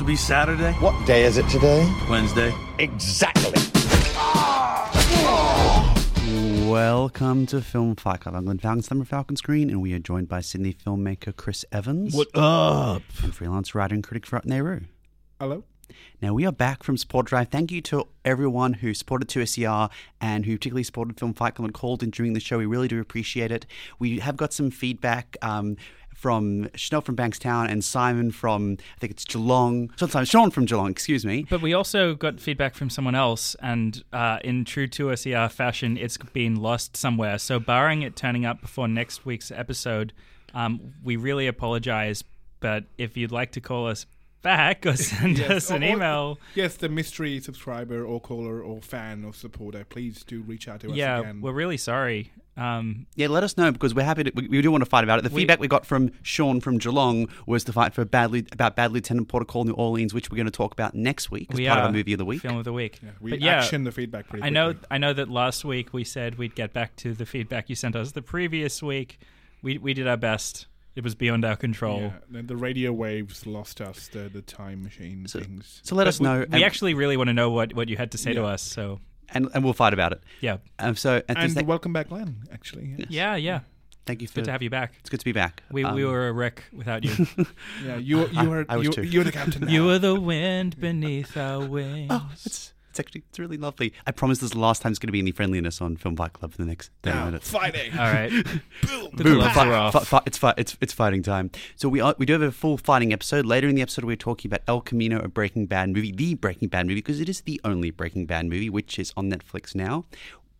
to be Saturday? What day is it today? Wednesday. Exactly. Welcome to Film Fight Club. I'm Glenn Falcon, Summer Falcon Screen, and we are joined by Sydney filmmaker Chris Evans What up? and freelance writer and critic Virat Nehru. Hello. Now, we are back from Sport Drive. Thank you to everyone who supported 2SER and who particularly supported Film Fight Club and called in during the show. We really do appreciate it. We have got some feedback. Um, from Chanel from Bankstown and Simon from I think it's Geelong. Sometimes Sean from Geelong, excuse me. But we also got feedback from someone else, and uh, in true 2SER fashion, it's been lost somewhere. So, barring it turning up before next week's episode, um, we really apologize. But if you'd like to call us back or send Yes, us an or- or- email, Yes, the mystery subscriber or caller or fan or supporter, please do reach out to us yeah, again. we're really sorry. Um, Yeah, let us know because we're happy to. We, we do want to fight about it. The We- feedback we got from Sean from Geelong was the fight for badly about Bad Lieutenant Port of Call New Orleans, which we're going to talk about next week as we part of are our movie of the week. Film of the week. Yeah, we but yeah, action the feedback pretty I know. quickly. I know that last week we said we'd get back to the feedback you sent us. The previous week, we we did our best. It was beyond our control. Yeah, the, the radio waves lost us, the, the time machine So- things. So let But us we- know, We and, actually really want to know what, what you had to say to us. So and, and we'll fight about it. yeah, Um, so and, And thank, welcome back, Glenn, actually. Yeah, yeah, yeah. thank you for Good to have you back. It's good to be back. We, we Um, were a wreck without you. yeah you, you are I was you, too. you're the captain now. you were the wind beneath our wings. Oh, it's it's actually it's really lovely. I promise this is the last time it's going to be any friendliness on Film Fight Club for the next thirty now, minutes. fighting. All right. Boom. The Boom! gloves Fi- off. fi- fi- it's fi- it's it's fighting time. So we are, we do have a full fighting episode later in the episode. We're talking about El Camino, a Breaking Bad movie, the Breaking Bad movie, because it is the only Breaking Bad movie which is on Netflix now.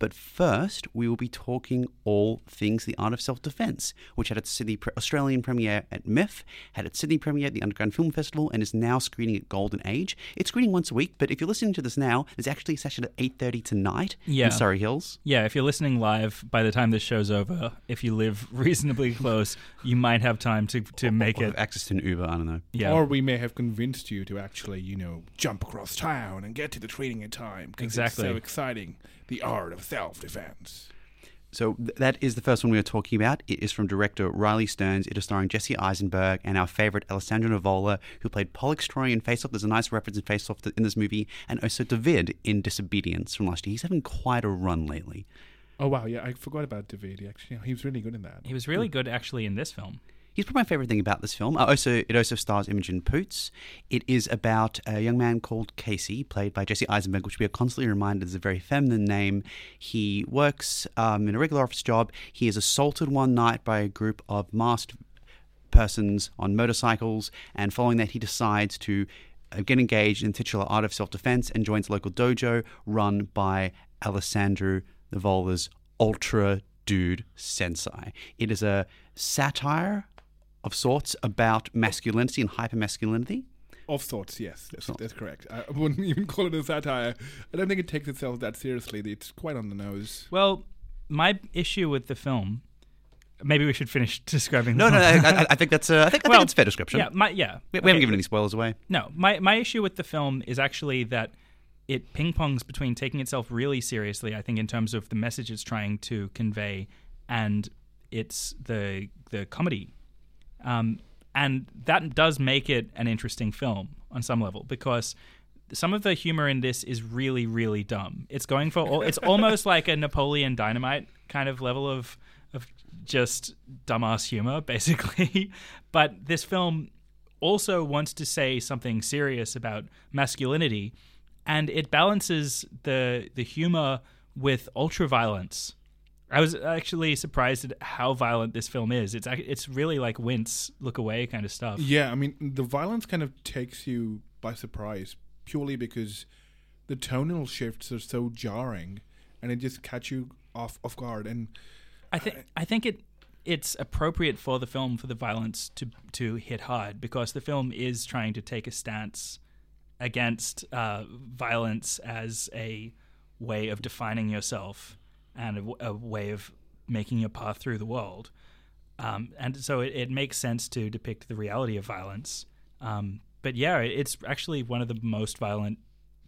But first, we will be talking all things the art of self-defense, which had its Sydney pre- Australian premiere at MIFF, had its Sydney premiere at the Underground Film Festival, and is now screening at Golden Age. It's screening once a week, but if you're listening to this now, there's actually a session at 8:30 tonight Yeah. in Surry Hills. Yeah, if you're listening live by the time this show's over, if you live reasonably close, you might have time to, to make Or it. have access to an Uber. I don't know. Yeah. Or we may have convinced you to actually, you know, jump across town and get to the training in time. 'cause Exactly. It's so exciting. The art of self-defense. So th- that is the first one we are talking about. It is from director Riley Stearns. It is starring Jesse Eisenberg and our favorite Alessandro Nivola, who played Pollux Troy in Face Off. There's a nice reference in Face Off in this movie, and also David in Disobedience from last year. He's having quite a run lately. Oh wow, yeah, I forgot about David. Actually, he was really good in that. he was really good actually in this film. He's probably my favorite thing about this film. Uh, also, it also stars Imogen Poots. It is about a young man called Casey, played by Jesse Eisenberg, which we are constantly reminded is a very feminine name. He works um, in a regular office job. He is assaulted one night by a group of masked persons on motorcycles, and following that, he decides to uh, get engaged in titular art of self-defense and joins a local dojo run by Alessandro Nivola's Ultra Dude Sensei. It is a satire of sorts about masculinity and hypermasculinity. Of sorts, yes, that's, Sorts. that's correct. I wouldn't even call it a satire. I don't think it takes itself that seriously. It's quite on the nose. Well, my issue with the film. Maybe we should finish describing. No, the no, film. I, I, I think that's a, I think, I Well, think it's a fair description. Yeah, my yeah. we, we haven't given any spoilers away. No, my my issue with the film is actually that it ping pongs between taking itself really seriously, I think, in terms of the message it's trying to convey, and it's the the comedy, um, and that does make it an interesting film on some level because some of the humor in this is really really dumb. It's going for all, it's almost like a Napoleon Dynamite kind of level of of just dumbass humor, basically. but this film also wants to say something serious about masculinity, and it balances the the humor with ultra violence. I was actually surprised at how violent this film is. It's it's really like wince, look away kind of stuff. Yeah, I mean, the violence kind of takes you by surprise purely because the tonal shifts are so jarring, and it just catch you off off guard. And I think I think it it's appropriate for the film for the violence to to hit hard because the film is trying to take a stance against uh, violence as a way of defining yourself and a, way of making your path through the world. Um, and so it, it makes sense to depict the reality of violence. Um, but yeah, it's actually one of the most violent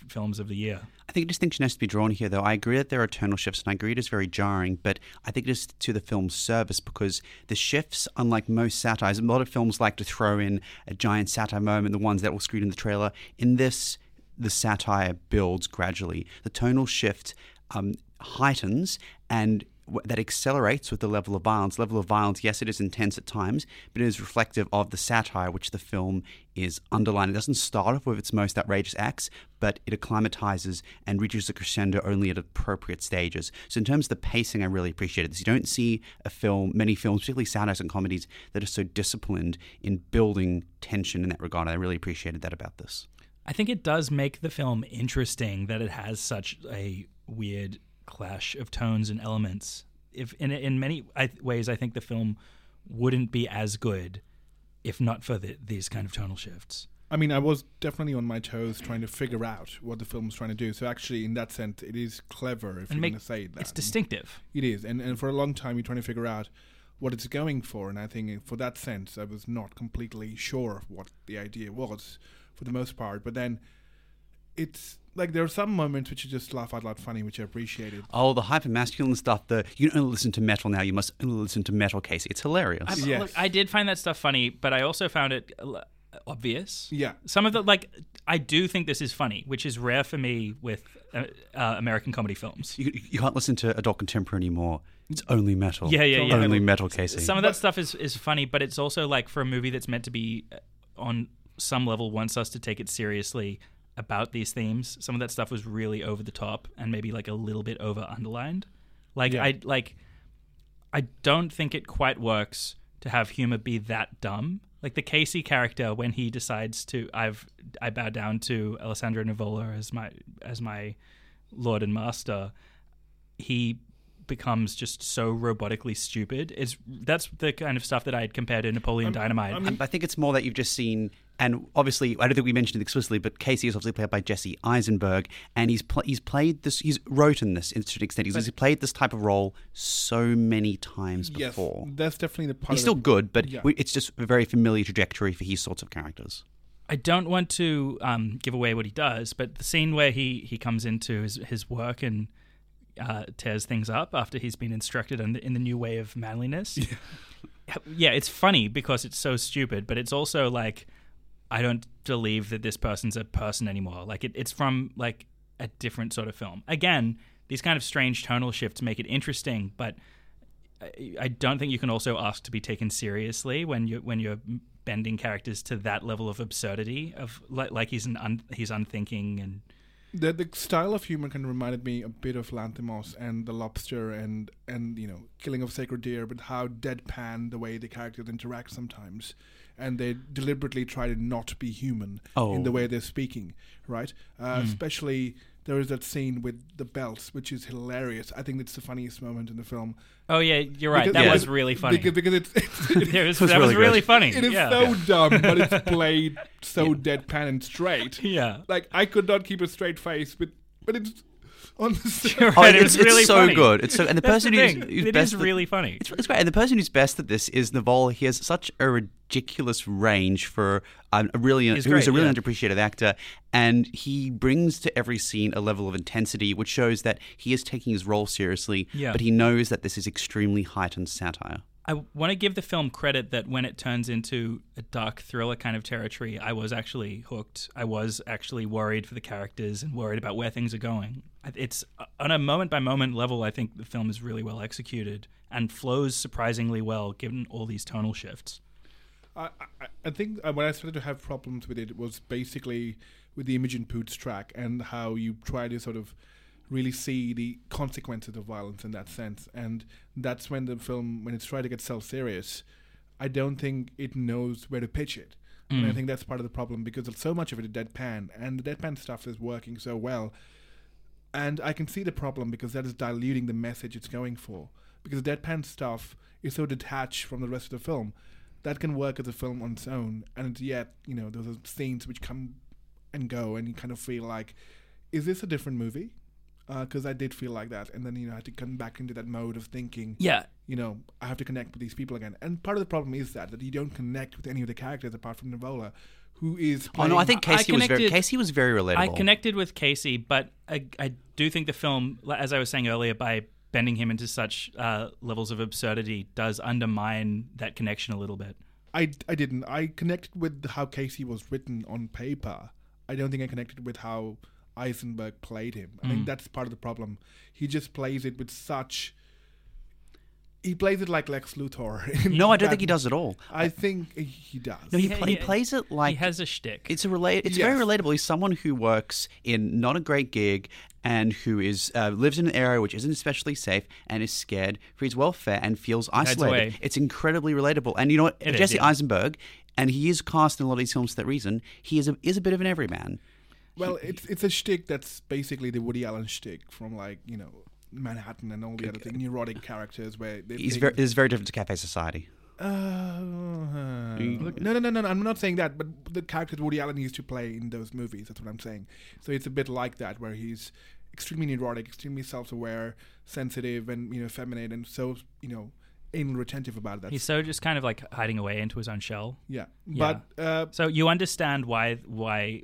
films of the year. I think a distinction has to be drawn here, though. I agree that there are tonal shifts, and I agree it is very jarring, but I think it is to the film's service because the shifts, unlike most satires, a lot of films like to throw in a giant satire moment, the ones that were screwed in the trailer. In this, the satire builds gradually. The tonal shift um, heightens and that accelerates with the level of violence. Level of violence, yes, it is intense at times, but it is reflective of the satire which the film is underlining. It doesn't start off with its most outrageous acts, but it acclimatizes and reaches a crescendo only at appropriate stages. So, in terms of the pacing, I really appreciated this. You don't see a film, many films, particularly satires and comedies, that are so disciplined in building tension in that regard. I really appreciated that about this. I think it does make the film interesting that it has such a weird clash of tones and elements. If in in many ways, I think the film wouldn't be as good if not for the, these kind of tonal shifts. I mean, I was definitely on my toes trying to figure out what the film's trying to do. So actually, in that sense, it is clever if And you're going to say that. it's distinctive. It is, and and for a long time, you're trying to figure out what it's going for. And I think for that sense, I was not completely sure of what the idea was for the most part. But then it's like there are some moments which are just laugh out loud funny, which I appreciated. Oh, the hyper masculine stuff. The you don't only listen to metal now. You must only listen to metal, Casey. It's hilarious. I, Yes. look, I did find that stuff funny, but I also found it uh, obvious. Yeah. Some of the like, I do think this is funny, which is rare for me with uh, uh, American comedy films. You, you can't listen to adult contemporary anymore. It's only metal. Yeah, yeah, yeah. Only metal, Casey. Some of that stuff is is funny, but it's also like for a movie that's meant to be uh, on some level wants us to take it seriously about these themes. Some of that stuff was really over the top and maybe like a little bit over underlined. Like Yeah. I like I don't think it quite works to have humor be that dumb. Like the Casey character when he decides to I've I bow down to Alessandro Nivola as my as my lord and master, he becomes just so robotically stupid. It's that's the kind of stuff that I had compared to Napoleon Dynamite. Um, I think it's more that you've just seen, and obviously, I don't think we mentioned it explicitly, but Casey is obviously played by Jesse Eisenberg, and he's pl- he's played this, he's wrote in this to an extent. He's, he's played this type of role so many times Yes, before. that's definitely the part. He's of still the- good, but Yeah. we, it's just a very familiar trajectory for his sorts of characters. I don't want to um, give away what he does, but the scene where he, he comes into his, his work and uh, tears things up after he's been instructed in the, in the new way of manliness. Yeah. Yeah. it's funny because it's so stupid, but it's also like I don't believe that this person's a person anymore. Like it, it's from like a different sort of film. Again, these kind of strange tonal shifts make it interesting, but I- I don't think you can also ask to be taken seriously when you when you're bending characters to that level of absurdity of like, like he's an un, he's unthinking and the the style of humor kind of reminded me a bit of Lanthimos and The Lobster and and you know Killing of Sacred Deer, but how deadpan the way the characters interact sometimes, and they deliberately try to not be human Oh. in the way they're speaking, right? Uh, Especially there is that scene with the belts, which is hilarious. I think it's the funniest moment in the film. oh yeah you're right Because- that Yeah. was really funny because, because it's, it's It was- was that was really really good. funny it is yeah so dumb, but it's played so deadpan and straight. yeah Like I could not keep a straight face, but but it's on the You're Oh, right, it's, it really it's so funny. good. It's so, and the That's person the who's, who's It best is at- really funny It's, it's great. And the person who's best at this is Nivola. He has such a ridiculous range for um, a really He's who's a really yeah. underappreciated actor, and he brings to every scene a level of intensity which shows that he is taking his role seriously. Yeah. But he knows that this is extremely heightened satire. I want to give the film credit that when it turns into a dark thriller kind of territory, I was actually hooked. I was actually worried for the characters and worried about where things are going. It's uh, on a moment by moment level. I think the film is really well executed and flows surprisingly well given all these tonal shifts. I, I, I think uh, when I started to have problems with it was basically with the Imogen Poots track and how you try to sort of really see the consequences of violence in that sense. And that's when the film, when it's trying to get self serious, I don't think it knows where to pitch it. And I think that's part of the problem because so much of it is deadpan, and the deadpan stuff is working so well. And I can see the problem because that is diluting the message it's going for. Because the deadpan stuff is so detached from the rest of the film. That can work as a film on its own. And yet, you know, those are scenes which come and go, and you kind of feel like, is this a different movie? Uh, because I did feel like that, and then you know I had to come back into that mode of thinking. Yeah, You know, I have to connect with these people again, and part of the problem is that that you don't connect with any of the characters apart from Nivola, who is. Oh no, I think I Casey was very Casey was very relatable. I connected with Casey, but I, I do think the film, as I was saying earlier, by bending him into such uh, levels of absurdity, does undermine that connection a little bit. I, I didn't. I connected with how Casey was written on paper. I don't think I connected with how Eisenberg played him. I Mm. think that's part of the problem. He just plays it with such. He plays it like Lex Luthor. in No, I don't think he does at all. I think he does. No, he, He- pla- he he- plays it like he has a shtick. It's a relate. It's very Yes. relatable. He's someone who works in not a great gig and who is uh, lives in an area which isn't especially safe and is scared for his welfare and feels isolated. away. It's incredibly relatable. And you know what? It is, Jesse yeah. Eisenberg, and he is cast in a lot of these films for that reason. He is a, is a bit of an everyman. Well, it's it's a shtick that's basically the Woody Allen shtick from like you know Manhattan and all the other things, neurotic characters where they. He's take- very is very different to Cafe Society. Uh, no, no, no, no, no. I'm not saying that, but the characters Woody Allen used to play in those movies. That's what I'm saying. So it's a bit like that, where he's extremely neurotic, extremely self-aware, sensitive, and you know, feminine, and so you know, anal retentive about that. He's so just kind of like hiding away into his own shell. yeah, Yeah. but uh, So you understand why why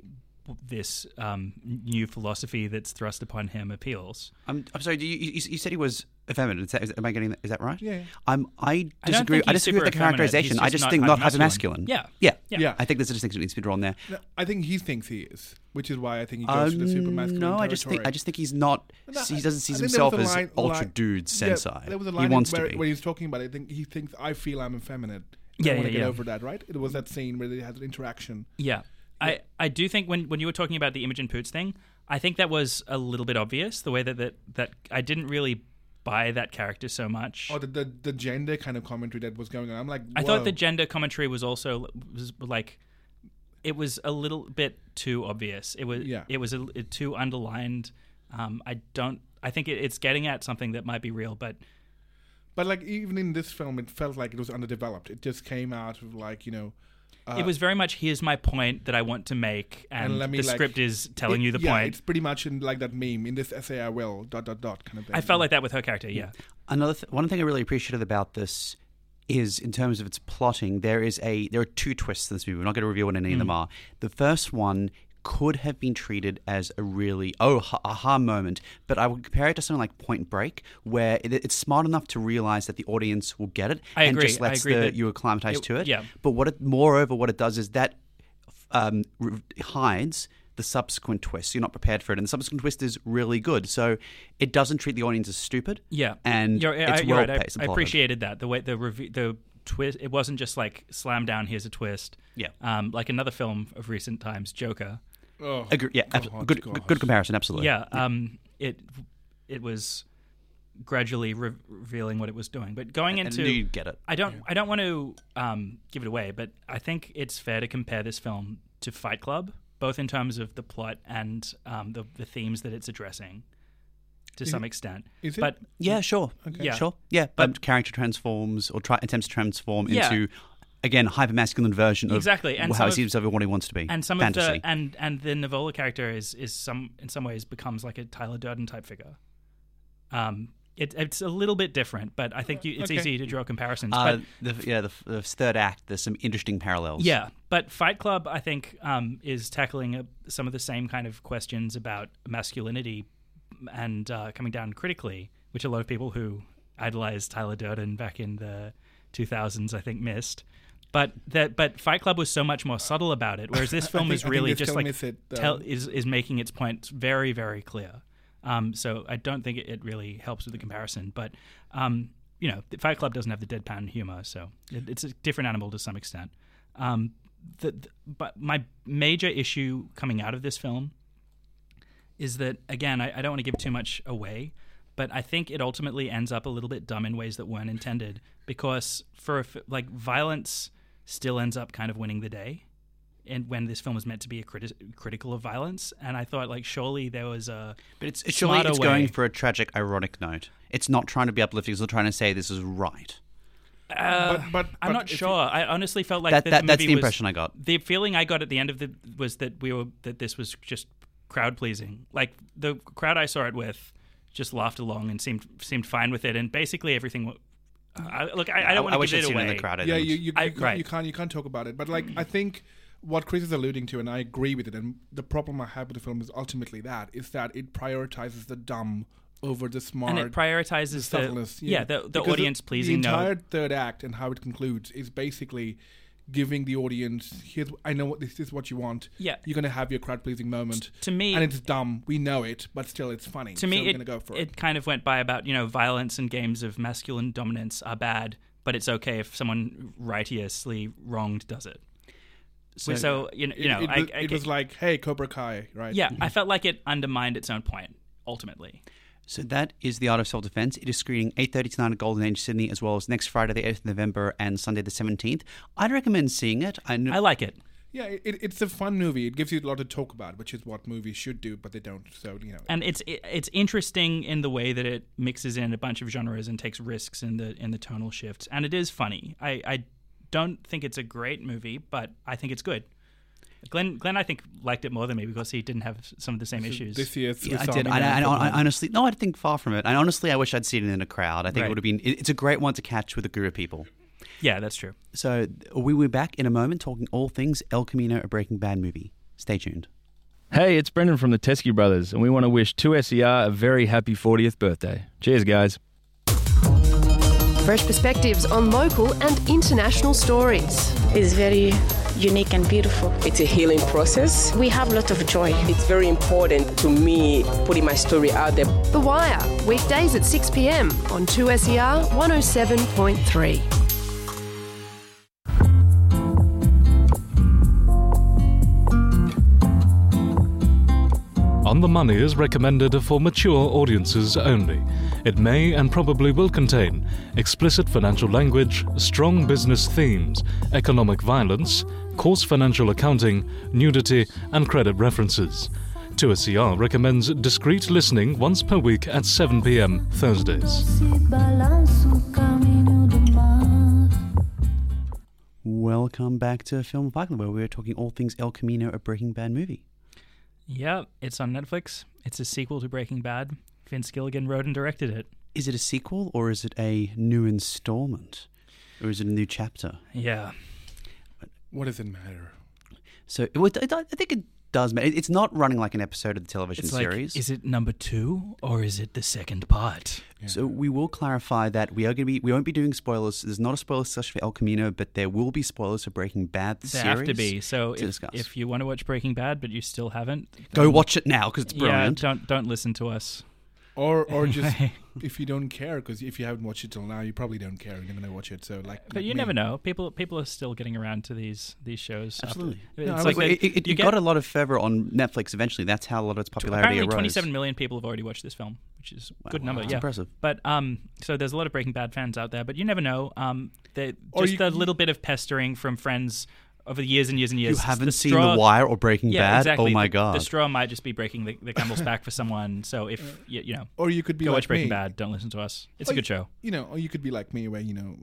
this um, new philosophy that's thrust upon him appeals. I'm, I'm sorry. You, you, you said he was effeminate. Is that, is, am I getting that? Is that right? Yeah. I'm. I I disagree. think I, disagree with the characterization. He's I just just not think not hyper hyper masculine. Yeah. Yeah. Yeah. Yeah. I think there's a distinction that needs to be drawn there. no, I think he thinks he is, which is why I think he goes to the super Um, masculine no, I just think I just think he's not. No, he doesn't see I think there himself was a as line- ultra line- dude yeah, sensei. there was a he line wants where, to be. where he was talking about it. I think he thinks I feel I'm effeminate. Yeah, I want yeah, to get yeah. over that, right? It was that scene where they had an interaction. Yeah. I, I do think when, when you were talking about the Imogen Poots thing, I think that was a little bit obvious, the way that, that, that I didn't really buy that character so much. Or the, the the gender kind of commentary that was going on. I'm like, I thought whoa. the gender commentary was also was like it was a little bit too obvious. It was Yeah. it was a, it too underlined. Um, I don't. I think it, it's getting at something that might be real, but But like even in this film, it felt like it was underdeveloped. It just came out of like you know. Uh, it was very much here's my point that I want to make, and, And let me, the like- script is telling it- you the yeah, point. It's pretty much in like that meme. In this essay, I will dot dot dot kind of thing. I felt like that with her character. Yeah, Another th- one thing I really appreciated about this is in terms of its plotting. There is a there are two twists in this movie. We're not going to reveal what any of them are. The first one could have been treated as a really oh ha- aha moment, but I would compare it to something like Point Break, where it, it's smart enough to realize that the audience will get it I and agree. just I lets the, that you acclimatize it- to it. yeah. But what it moreover what it does is that um, hides the subsequent twist. You're not prepared for it, and the subsequent twist is really good. So it doesn't treat the audience as stupid. yeah, and you're, it's I, well right. I- paced. and I, appreciated that the way the the twist. It wasn't just like slam down. Here's a twist. Yeah. um, like another film of recent times, Joker. Oh, Agree, yeah, God, good, gosh. good, good comparison, absolutely. Yeah, um, it it was gradually re- revealing what it was doing, but going and into you get it. I don't I don't want to um, give it away, but I think it's fair to compare this film to Fight Club, both in terms of the plot and um, the the themes that it's addressing, to Is some it- extent. is it? But Yeah, sure. Yeah. sure. Yeah, but character transforms or try, attempts to transform Yeah. into again hyper masculine version of Exactly, and how some he of- sees himself what he wants to be. and some Fantasy. of the and and the Nivola character is is some in some ways becomes like a Tyler Durden type figure. Um, it, it's a little bit different, but I think you, it's Okay. easy to draw comparisons. uh, but the, yeah, the, the third act. There's some interesting parallels. Yeah, but Fight Club, I think, um, is tackling uh some of the same kind of questions about masculinity and uh, coming down critically, which a lot of people who idolized Tyler Durden back in the 2000s, I think, missed. But that, but Fight Club was so much more subtle about it, whereas this film think- is really just like it, though. tell, is is making its points very very clear. Um, so I don't think it, it really helps with the comparison, but um, you know, Fight Club doesn't have the deadpan humor, so it, it's a different animal to some extent. Um, the, the- but my major issue coming out of this film is that again, I, I don't want to give too much away, but I think it ultimately ends up a little bit dumb in ways that weren't intended because for a f like violence still ends up kind of winning the day. And when this film was meant to be a criti- critical of violence, and I thought like surely there was a But it's, it's surely smarter it's going for a tragic, ironic note. It's not trying to be uplifting. It's not trying to say this is right. Uh, but but I'm but not if sure. I honestly felt like That- that that- the that's movie the was- impression I got. The feeling I got at the end of the was that we were that this was just crowd pleasing. Like the crowd I saw it with just laughed along and seemed seemed fine with it, and basically everything. Wa- I, look, I, I don't want I to wish give I'd it seen away. in the crowd. I yeah, didn't. you you, I- you, can't, right. you can't you can't talk about it. But like I think what Chris is alluding to, and I agree with it, and the problem I have with the film is ultimately that is that it prioritizes the dumb over the smart. and it prioritizes the, subtleness, yeah, the, the Because audience pleasing The note. entire third act and how it concludes is basically giving the audience here's I know what this is what you want. Yeah. you're gonna have your crowd pleasing moment. to me- and it's dumb. We know it, but still it's funny. to me, so we're it, gonna go for it kind of went by about you know violence and games of masculine dominance are bad, but it's okay if someone righteously wronged does it. So, so you know, It, you know, it, I, was, I it was like, hey, Cobra Kai, right? yeah, I felt like it undermined its own point ultimately. So that is The Art of Self Defense. It is screening 8.30 tonight at Golden Age Sydney, as well as next Friday, the 8th of November, and Sunday, the 17th. I'd recommend seeing it. I know, I like it. Yeah, it, it's a fun movie. It gives you a lot to talk about, which is what movies should do, but they don't. So you know, and it's it, it's interesting in the way that it mixes in a bunch of genres and takes risks in the in the tonal shifts, and it is funny. I, I don't think it's a great movie, but I think it's good. Glenn Glenn I think liked it more than me because he didn't have some of the same issues. this year, Swiss Yeah, I did. I, I, I. I honestly, no, I think far from it. And honestly, I wish I'd seen it in a crowd. I think Right. it would have been. It, it's a great one to catch with a group of people. yeah, that's true. So we will be back in a moment talking all things El Camino, a Breaking Bad movie. Stay tuned. Hey, it's Brendan from the Teskey Brothers, and we want to wish 2SER a very happy 40th birthday. Cheers, guys. Fresh perspectives on local and international stories. is very unique and beautiful. It's a healing process. We have a lot of joy. It's very important to me putting my story out there. The Wire, weekdays at 6 pm on 2SER 107.3. On the Money is recommended for mature audiences only. It may and probably will contain explicit financial language, strong business themes, economic violence, coarse financial accounting, nudity, and credit references. 2SER recommends discreet listening once per week at 7 pm Thursdays. Welcome back to Film Cycle, where we're talking all things El Camino, a Breaking Bad movie. Yeah, it's on Netflix. It's a sequel to Breaking Bad. Vince Gilligan wrote and directed it. Is it a sequel or is it a new installment? Or is it a new chapter? Yeah. what does it matter? So it, would- I think it does matter. It's not running like an episode of the television It's like, series. is it number two or is it the second part? So we will clarify that we are going to be we won't be doing spoilers. There's not a spoiler session for El Camino, but there will be spoilers for Breaking Bad. The There series have to be. So to if, discuss. if you want to watch Breaking Bad but you still haven't, Go watch it now because it's Yeah, brilliant. don't don't listen to us. Or or just if you don't care, because if you haven't watched it till now, you probably don't care. You're gonna watch it. So like, But like you me. never know. People people are still getting around to these these shows. after- Absolutely. It's No, I like was- they- it, it, you it got a lot of fervor on Netflix eventually. That's how a lot of its popularity apparently arose. 27 million people have already watched this film, which is a good number. That's yeah, impressive. But um, so there's a lot of Breaking Bad fans out there, but you never know. Um, they, just you- a little bit of pestering from friends over the years and years and years. You haven't The seen straw- The Wire or Breaking yeah, Bad? Oh exactly. Oh my The- god! The straw might just be breaking the, the camel's back for someone. So if you, you know, Or you could be go like watch Breaking me. Bad. Don't listen to us. It's Or a good you- show. You know, or you could be like me, where you know,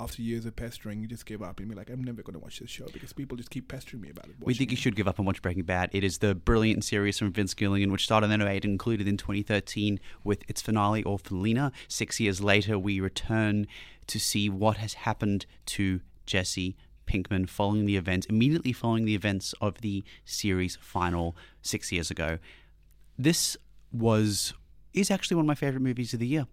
after years of pestering, you just give up and be like, I'm never gonna watch this show because people just keep pestering me about it. We think you should give up on watch Breaking Bad. It is the brilliant series from Vince Gilligan, which started in 08 and included in 2013 with its finale, Orphalina. Six years later, we return to see what has happened to Jesse Pinkman following the events, immediately following the events of the series final six years ago. This was is actually one of my favorite movies of the year.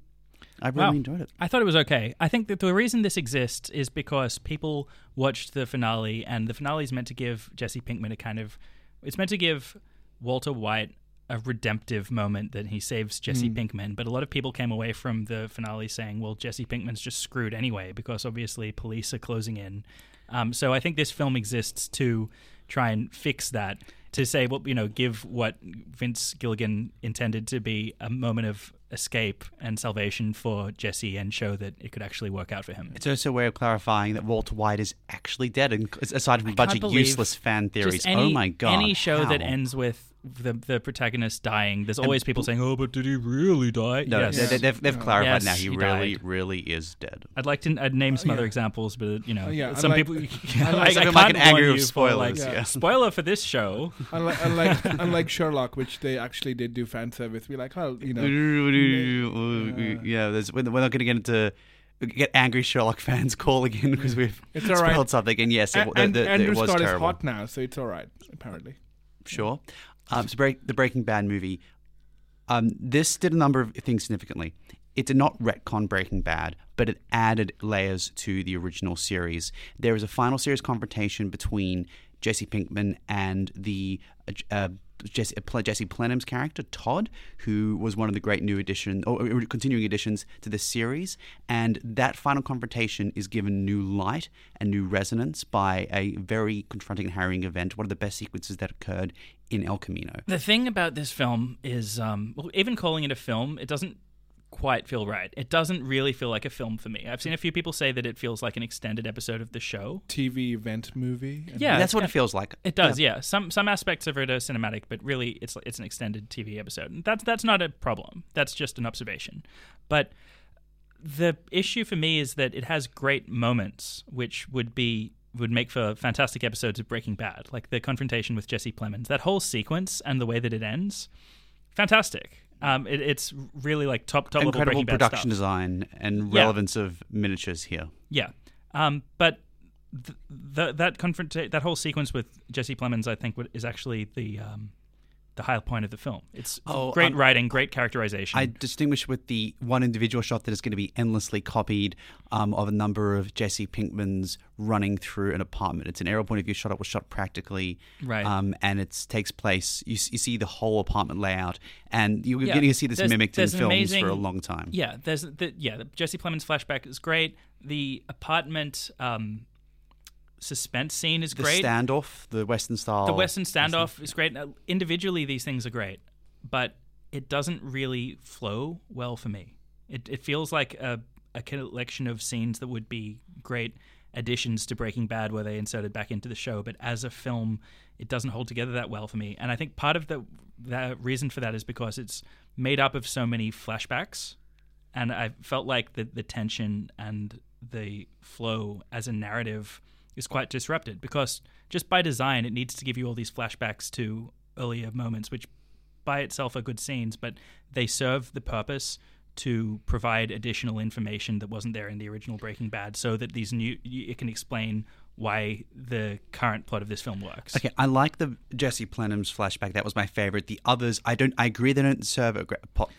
I really Wow. enjoyed it. I thought it was okay. I think that the reason this exists is because people watched the finale, and the finale is meant to give Jesse Pinkman a kind of. It's meant to give Walter White a redemptive moment that he saves Jesse hmm. Pinkman. But a lot of people came away from the finale saying, well, Jesse Pinkman's just screwed anyway, because obviously police are closing in. Um, so I think this film exists to try and fix that. To say, well, you know, give what Vince Gilligan intended to be a moment of escape and salvation for Jesse and show that it could actually work out for him. It's also a way of clarifying that Walter White is actually dead, and aside from a bunch of useless fan theories. Any, oh my god! Any show that ends with the the protagonist dying, there's always people saying, "Oh, but did he really die?" No, yes. they, have they've clarified Yes, now. He, he really, died. really is dead. I'd like to I'd name some Uh, other yeah. examples, but you know, Uh, yeah, some unlike- people. unlike- I, I Something can't like an warn agri of you for, like, spoilers, yeah. Spoiler for this show. unlike, unlike, unlike Sherlock, which they actually did do fan service. We're like, oh, you know, yeah, there's, we're not going to get into get angry Sherlock fans calling in because we've It's all right. spoiled something. And yes, it, and, the, the, Andrew it was Scott is hot now, so it's all right. Apparently, Sure. Um, so break, the Breaking Bad movie. Um, this did a number of things significantly. It did not retcon Breaking Bad, but it added layers to the original series. There was a final series confrontation between Jesse Pinkman and the uh, Jesse, uh, Jesse Plemons' character Todd, who was one of the great new addition or continuing additions to this series. And that final confrontation is given new light and new resonance by a very confronting and harrowing event. One of the best sequences that occurred in El Camino. The thing about this film is, um, even calling it a film, it doesn't quite feel right. It doesn't really feel like a film for me. I've seen a few people say that it feels like an extended episode of the show. TV event movie. Yeah, that's what it feels like. It does, yeah. Some some aspects of it are cinematic, but really, it's it's an extended TV episode. And That's that's not a problem. That's just an observation. But the issue for me is that it has great moments, which would be would make for fantastic episodes of Breaking Bad, like the confrontation with Jesse Plemons. That whole sequence and the way that it ends, fantastic. Um, it, it's really like top top level Incredible production design and Yeah. relevance of miniatures here. Yeah, um, but th- th- that confront that whole sequence with Jesse Plemons, I think, would- is actually the um, the high point of the film. It's Oh, great um, writing, great characterization. I distinguish with the one individual shot that is going to be endlessly copied um, of a number of Jesse Pinkman's running through an apartment. It's an aerial point of view shot. It was shot practically, Right. Um, and it takes place. You, you see the whole apartment layout, and you're Yeah. going to see this mimicked in films amazing- for a long time. Yeah, there's the yeah the Jesse Plemons flashback is great. The apartment um, suspense scene is great. The great. standoff, the Western style, the Western standoff is great. Individually, these things are great, but it doesn't really flow well for me. It, it feels like a, a collection of scenes that would be great additions to Breaking Bad, where they inserted back into the show. But as a film, it doesn't hold together that well for me. And I think part of the the reason for that is because it's made up of so many flashbacks, and I felt like the the tension and the flow as a narrative is quite disrupted because just by design it needs to give you all these flashbacks to earlier moments which by itself are good scenes but they serve the purpose to provide additional information that wasn't there in the original Breaking Bad so that these new it can explain why the current plot of this film works. Okay, I like the Jesse Plemons' flashback. That was my favorite. The others, I don't. I agree they don't serve a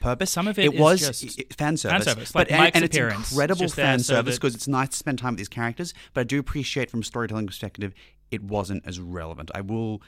purpose. Some of it it is was just i- fan service, service, like but Mike's and, and it's incredible fan service because it's nice to spend time with these characters. But I do appreciate from a storytelling perspective, it wasn't as relevant. I will,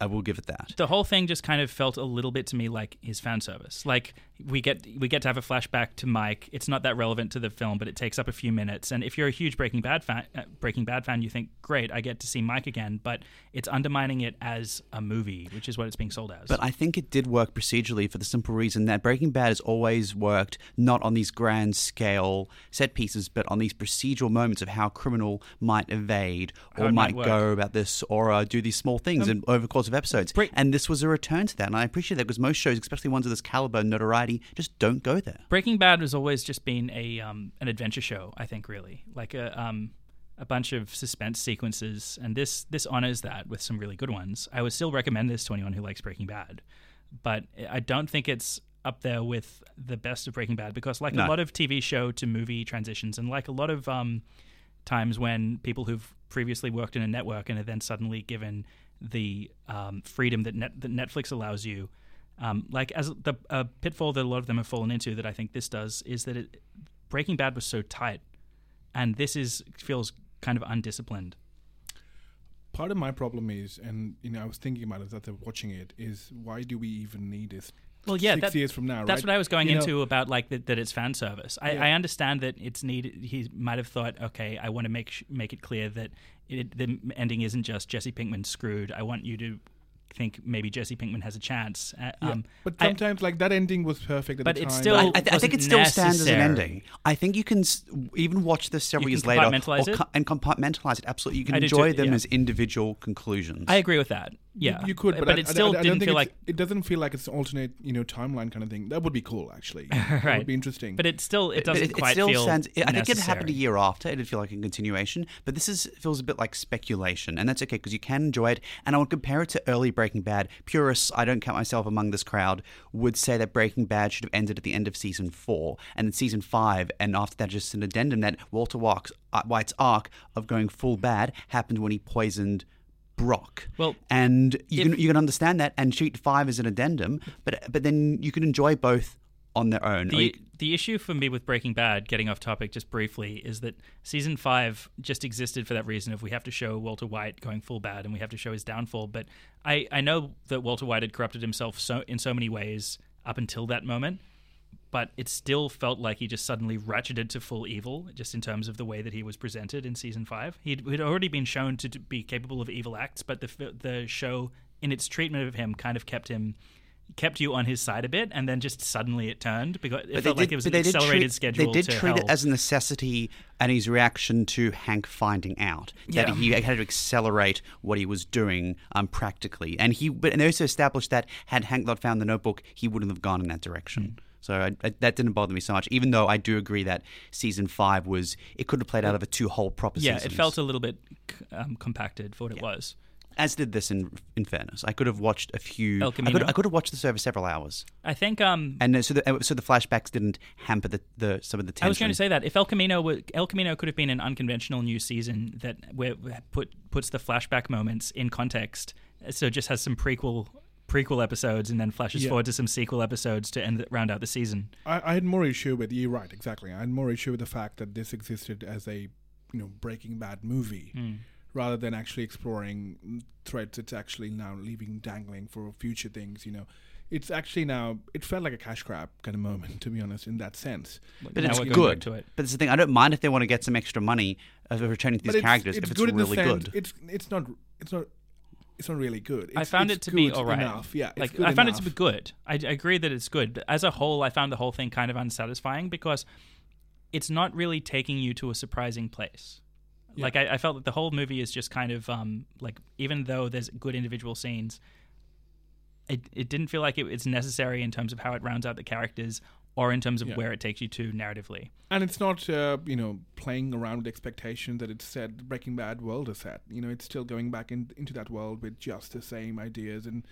I will give it that. the whole thing just kind of felt a little bit to me like his fan service. Like we get we get to have a flashback to Mike. It's not that relevant to the film, but it takes up a few minutes. And if you're a huge Breaking Bad fan, uh, Breaking Bad fan, you think, great, I get to see Mike again. But it's undermining it as a movie, which is what it's being sold as. But I think it did work procedurally for the simple reason that Breaking Bad has always worked not on these grand scale set pieces, but on these procedural moments of how a criminal might evade or might might go about this or uh, do these small things in, over the course of episodes. Break- and this was a return to that. And I appreciate that because most shows, especially ones of this caliber and notoriety, just don't go there. Breaking Bad has always just been a um, an adventure show. I think really like a um, a bunch of suspense sequences, and this this honors that with some really good ones. I would still recommend this to anyone who likes Breaking Bad, but I don't think it's up there with the best of Breaking Bad because like No. a lot of TV show to movie transitions, and like a lot of um, times when people who've previously worked in a network and are then suddenly given the um, freedom that, net, that Netflix allows you. Um, like as the uh, pitfall that a lot of them have fallen into, that I think this does is that it, Breaking Bad was so tight, and this is feels kind of undisciplined. Part of my problem is, and you know, I was thinking about it after watching it, is why do we even need this? Well, yeah, six that- years from now, That's right? what I was going You know, into about like that, that it's fan service. I, Yeah. I understand that it's needed. He might have thought, okay, I want to make sh- make it clear that it, the ending isn't just Jesse Pinkman screwed. I want you to think maybe Jesse Pinkman has a chance. Uh, Yeah. Um, but I- sometimes like that ending was perfect at But the it's still- I, I, th- I think it still stands as an ending. I think you can s- even watch this several You years later or co- and compartmentalize it. Absolutely, you can I enjoy too, them yeah. as individual conclusions. I agree with that. Yeah, you could, but, but I- it still I, I, don't didn't think feel like. it doesn't feel like it's an alternate, you know, timeline kind of thing. That would be cool, actually. That Right. would be interesting. But it still it doesn't it, quite it still feel. stands. I think it happened a year after. It'd feel like a continuation, but this is feels a bit like speculation, and that's okay because you can enjoy it. And I would compare it to early Breaking Bad. Purists, I don't count myself among this crowd, would say that Breaking Bad should have ended at the end of season four, and then season five, and after that, just an addendum that Walter uh, White's arc of going full bad happened when he poisoned. Brock. Well, and you if- can you can understand that and treat five as an addendum, but but then you can enjoy both on their own. The, the issue for me with Breaking Bad, getting off topic just briefly, is that season five just existed for that reason of we have to show Walter White going full bad and we have to show his downfall. But I, I know that Walter White had corrupted himself so in so many ways up until that moment, but it still felt like he just suddenly ratcheted to full evil, just in terms of the way that he was presented in season five. He'd, he'd already been shown to be capable of evil acts, but the the show in its treatment of him kind of kept him kept you on his side a bit, and then just suddenly it turned because it But felt like it was an accelerated treat, schedule. They did to treat it as a necessity and his reaction to Hank finding out that Yeah. he had to accelerate what he was doing um, practically. And he, but and they also established that had Hank not found the notebook, he wouldn't have gone in that direction. Hmm. So I, I, that didn't bother me so much, even though I do agree that season five was it could have played out over two whole proper yeah, seasons. it felt a little bit um, compacted for what it was. as did this. In in fairness, I could have watched a few. El I could I could have watched this over several hours, I think um, and uh, so the so the flashbacks didn't hamper the, the some of the tension. I was going to say that if El Camino were, El Camino could have been an unconventional new season that where put puts the flashback moments in context, so it just has some prequel prequel episodes and then flashes Yeah. forward to some sequel episodes to end round out the season. I, I had more issue with you're right, exactly. I had more issue with the fact that this existed as a you know Breaking Bad movie Hmm. rather than actually exploring threads. It's actually now leaving dangling for future things. You know, it's actually now it felt like a cash grab kind of moment, to be honest, in that sense. But Now it's we're going back good. to it. But it's the thing. I don't mind if they want to get some extra money of returning to these but it's, characters it's if it's good in the really sense- good. It's it's not it's not it's not really good. I found it's it to be good all right. Enough. Yeah, it's like I found it to be good. I, I agree that it's good, but as a whole, I found the whole thing kind of unsatisfying because it's not really taking you to a surprising place. Like I, I felt that the whole movie is just kind of um, like even though there's good individual scenes, it it didn't feel like it, it's necessary in terms of how it rounds out the characters or in terms of Yeah. where it takes you to narratively. and it's not uh, you know playing around with expectations that it's set Breaking Bad world is set. You know, it's still going back in, into that world with just the same ideas, and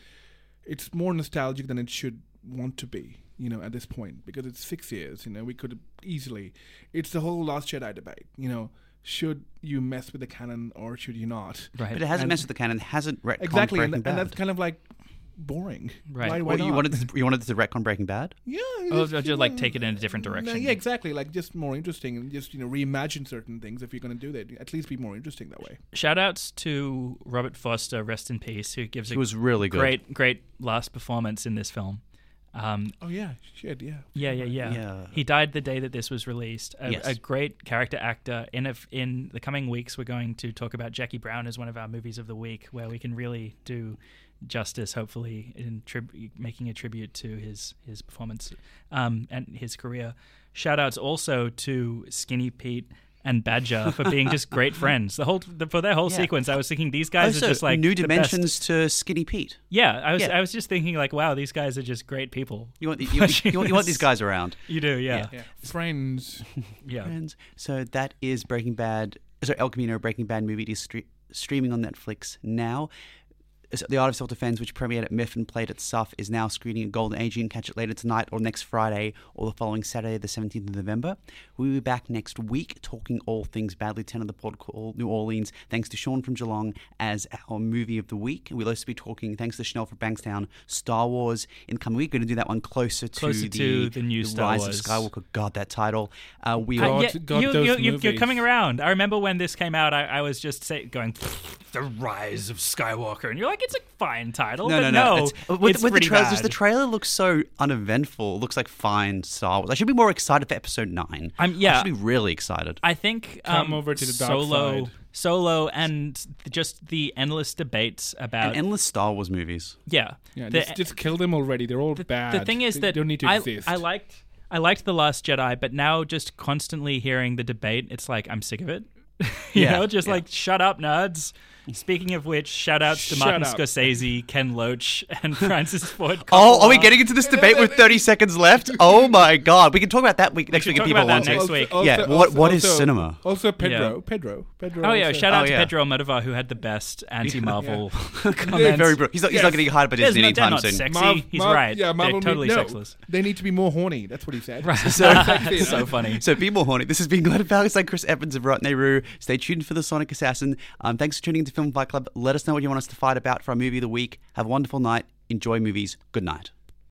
it's more nostalgic than it should want to be. You know, at this point because it's six years. You know, we could easily. It's the whole Last Jedi debate. You know, should you mess with the canon or should you not? Right. but it hasn't and- messed with the canon. It hasn't retconned Exactly, and, and that's kind of like boring. Right. Why, why Well, you not? wanted to, you wanted to retcon Breaking Bad. Yeah, Oh, just- just, like take it in a different No, direction. yeah, exactly. Like just more interesting and just you know reimagine certain things if you're going to do that. At least be more interesting that way. Shout outs to Robert Forster, rest in peace, who gives He a was really good. great, great last performance in this film. Um, Oh yeah, shit, yeah. yeah, yeah, yeah, Yeah. He died the day that this was released. A, Yes. a great character actor. In a, in the coming weeks, we're going to talk about Jackie Brown as one of our movies of the week, where we can really do justice, hopefully, in trib- making a tribute to his his performance um, and his career. Shout outs also to Skinny Pete. And Badger for being just great friends. The whole the, for their whole Yeah. sequence, I was thinking these guys also, are just like new the best. dimensions to Skinny Pete. Yeah, I was Yeah. I was just thinking like, wow, these guys are just great people. You want, you, you, you want, you want these guys around. You do, yeah, Yeah, friends. yeah. Friends. So that is Breaking Bad. Sorry, El Camino, Breaking Bad movie. It is stre- streaming on Netflix now. So The Art of Self Defense, which premiered at MIFF and played at SUFF, is now screening at Golden Age. You can catch it later tonight or next Friday or the following Saturday, the 17th of November. We'll be back next week talking all things Bad Lieutenant of the Pod called New Orleans, thanks to Sean from Geelong as our movie of the week. We'll also be talking, thanks to Chanel from Bankstown, Star Wars in the coming week. We're going to do that one closer to, Closer the, to the new Star Rise Wars. of Skywalker. God, that title. Uh, we are. yeah, God, you, those you, you, you're coming around. I remember when this came out, I, I was just say, going, "The Rise of Skywalker," and you're like, "It's a fine title." No, but no, no. no. It's- with it's with the pretty trailers, bad. the trailer looks so uneventful. It looks like fine Star Wars. I should be more excited for Episode Nine. I'm- yeah. I should be really excited. I think Come um, over to the dark Solo side. Solo and just the endless debates about and endless Star Wars movies. yeah. Yeah, The- just, just kill them already. They're all bad. the thing is they that don't need to I, exist. I liked I liked the Last Jedi, but now just constantly hearing the debate, it's like I'm sick of it. you Yeah, know, just yeah. like shut up, nerds. Speaking of which, shout outs to Shut Martin up. Scorsese, Ken Loach, and Francis Ford. Coppola. Oh, are we getting into this debate with 30 seconds left? Oh my god. We can talk about that week next should week if talk people about that want next to. week. Yeah, what- what is cinema? Also, Pedro. Yeah. Pedro. Pedro. Oh yeah, also. shout out Oh, to yeah. Pedro Almodovar who had the best anti-Marvel Yeah, comments. very bro- he's not, he's not Yes. getting hired by There's Disney no, they're anytime not soon. sexy. He's right. Yeah, Marvel they're totally need, no, sexless. They need to be more horny. That's what he said. Right. So- Sexy, That's no? so funny. So be more horny. This has been Glenn Falcons like Chris Evans of Rotneyru. Stay tuned for the Sonic Assassin. Um, thanks for tuning into Film Fight Club. Let us know what you want us to fight about for our movie of the week. Have a wonderful night. Enjoy movies. Good night.